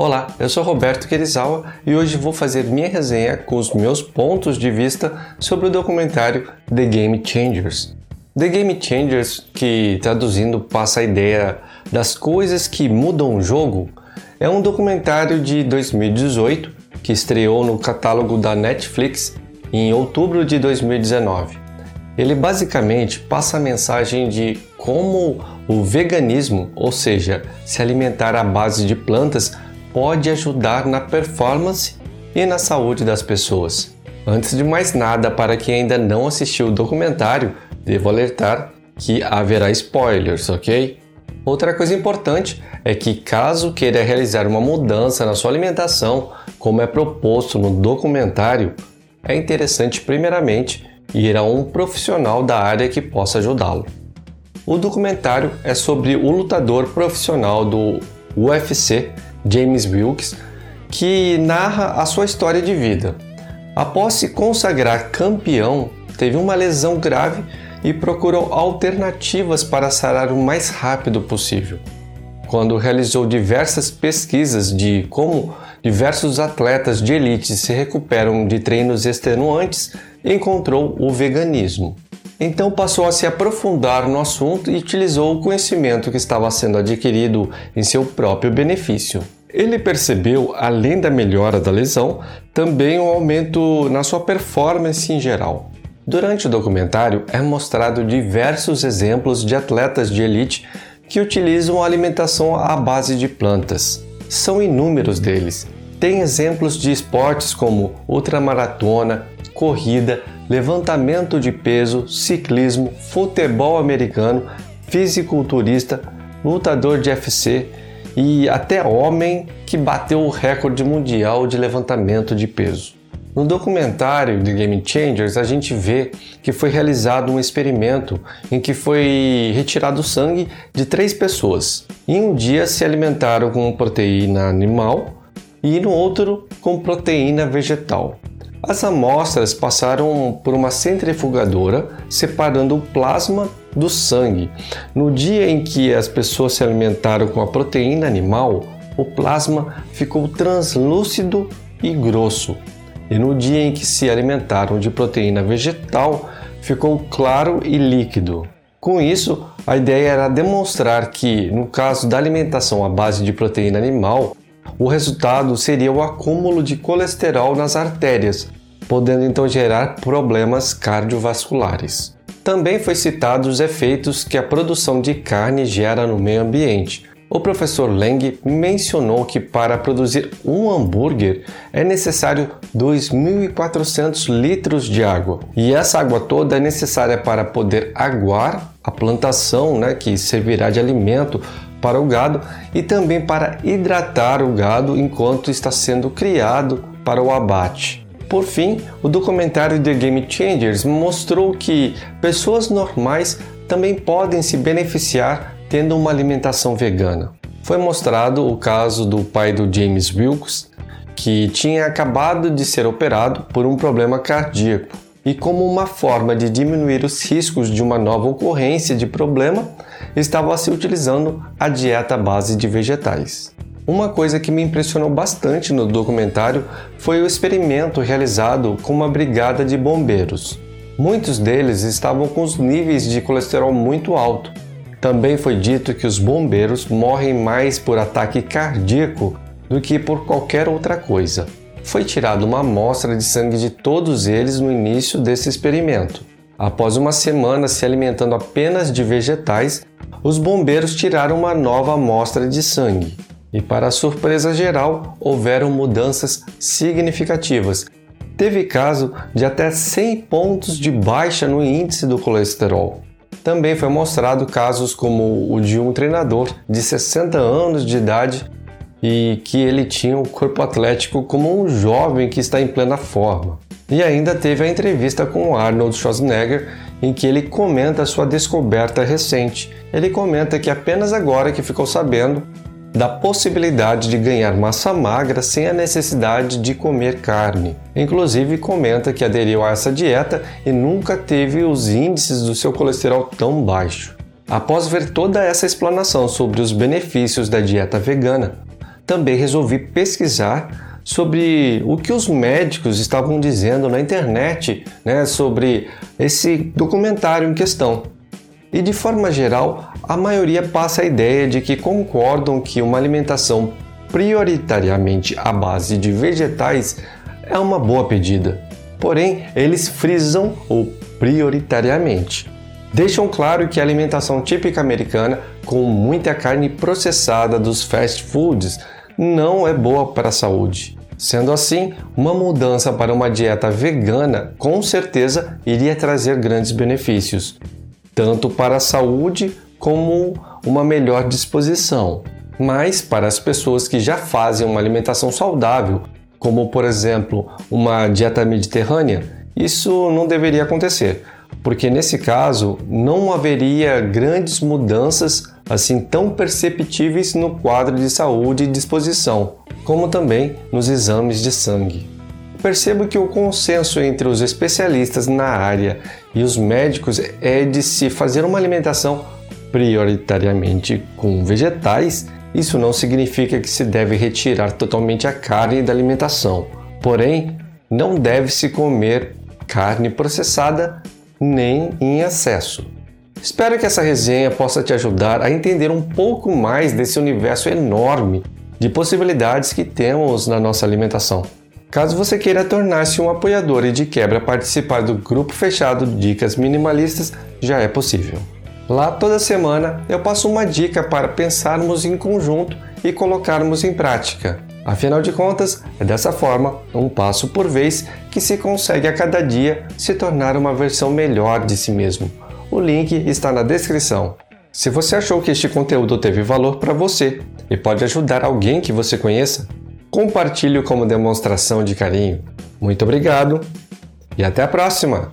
Olá, eu sou Roberto Querizawa e hoje vou fazer minha resenha com os meus pontos de vista sobre o documentário The Game Changers. The Game Changers, que traduzindo passa a ideia das coisas que mudam o jogo, é um documentário de 2018 que estreou no catálogo da Netflix em outubro de 2019. Ele basicamente passa a mensagem de como o veganismo, ou seja, se alimentar à base de plantas, pode ajudar na performance e na saúde das pessoas. Antes de mais nada, para quem ainda não assistiu o documentário, devo alertar que haverá spoilers, ok? Outra coisa importante é que, caso queira realizar uma mudança na sua alimentação, como é proposto no documentário, é interessante, primeiramente, ir a um profissional da área que possa ajudá-lo. O documentário é sobre o lutador profissional do UFC James Wilkes, que narra a sua história de vida. Após se consagrar campeão, teve uma lesão grave e procurou alternativas para sarar o mais rápido possível. Quando realizou diversas pesquisas de como diversos atletas de elite se recuperam de treinos extenuantes, encontrou o veganismo. Então passou a se aprofundar no assunto e utilizou o conhecimento que estava sendo adquirido em seu próprio benefício. Ele percebeu, além da melhora da lesão, também um aumento na sua performance em geral. Durante o documentário é mostrado diversos exemplos de atletas de elite que utilizam a alimentação à base de plantas. São inúmeros deles. Tem exemplos de esportes como ultramaratona, corrida, levantamento de peso, ciclismo, futebol americano, fisiculturista, lutador de UFC e até homem que bateu o recorde mundial de levantamento de peso. No documentário de Game Changers, a gente vê que foi realizado um experimento em que foi retirado sangue de três pessoas. Em um dia se alimentaram com proteína animal e no outro com proteína vegetal. As amostras passaram por uma centrifugadora separando o plasma do sangue. No dia em que as pessoas se alimentaram com a proteína animal, o plasma ficou translúcido e grosso. E no dia em que se alimentaram de proteína vegetal, ficou claro e líquido. Com isso, a ideia era demonstrar que, no caso da alimentação à base de proteína animal, o resultado seria o acúmulo de colesterol nas artérias, podendo então gerar problemas cardiovasculares. Também foi citado os efeitos que a produção de carne gera no meio ambiente. O professor Leng mencionou que para produzir um hambúrguer é necessário 2.400 litros de água. E essa água toda é necessária para poder aguar a plantação, né, que servirá de alimento para o gado e também para hidratar o gado enquanto está sendo criado para o abate. Por fim, o documentário The Game Changers mostrou que pessoas normais também podem se beneficiar tendo uma alimentação vegana. Foi mostrado o caso do pai do James Wilkes, que tinha acabado de ser operado por um problema cardíaco, e como uma forma de diminuir os riscos de uma nova ocorrência de problema, estava se utilizando a dieta à base de vegetais. Uma coisa que me impressionou bastante no documentário foi o experimento realizado com uma brigada de bombeiros. Muitos deles estavam com os níveis de colesterol muito alto. Também foi dito que os bombeiros morrem mais por ataque cardíaco do que por qualquer outra coisa. Foi tirada uma amostra de sangue de todos eles no início desse experimento. Após uma semana se alimentando apenas de vegetais, os bombeiros tiraram uma nova amostra de sangue. E, para surpresa geral, houveram mudanças significativas. Teve caso de até 100 pontos de baixa no índice do colesterol. Também foi mostrado casos como o de um treinador de 60 anos de idade e que ele tinha o um corpo atlético como um jovem que está em plena forma. E ainda teve a entrevista com Arnold Schwarzenegger, em que ele comenta sua descoberta recente. Ele comenta que apenas agora que ficou sabendo da possibilidade de ganhar massa magra sem a necessidade de comer carne. Inclusive, comenta que aderiu a essa dieta e nunca teve os índices do seu colesterol tão baixo. Após ver toda essa explanação sobre os benefícios da dieta vegana, também resolvi pesquisar sobre o que os médicos estavam dizendo na internet né, sobre esse documentário em questão. E de forma geral, a maioria passa a ideia de que concordam que uma alimentação prioritariamente à base de vegetais é uma boa pedida. Porém, eles frisam o prioritariamente. Deixam claro que a alimentação típica americana, com muita carne processada dos fast foods, não é boa para a saúde. Sendo assim, uma mudança para uma dieta vegana com certeza iria trazer grandes benefícios, tanto para a saúde como uma melhor disposição. Mas para as pessoas que já fazem uma alimentação saudável, como por exemplo uma dieta mediterrânea, isso não deveria acontecer, porque nesse caso não haveria grandes mudanças assim tão perceptíveis no quadro de saúde e disposição, como também nos exames de sangue. Percebo que o consenso entre os especialistas na área e os médicos é de se fazer uma alimentação prioritariamente com vegetais. Isso não significa que se deve retirar totalmente a carne da alimentação. Porém, não deve se comer carne processada nem em excesso. Espero que essa resenha possa te ajudar a entender um pouco mais desse universo enorme de possibilidades que temos na nossa alimentação. Caso você queira tornar-se um apoiador e de quebra participar do grupo fechado Dicas Minimalistas, já é possível. Lá toda semana eu passo uma dica para pensarmos em conjunto e colocarmos em prática. Afinal de contas, é dessa forma, um passo por vez, que se consegue a cada dia se tornar uma versão melhor de si mesmo. O link está na descrição. Se você achou que este conteúdo teve valor para você e pode ajudar alguém que você conheça, compartilhe como demonstração de carinho. Muito obrigado e até a próxima!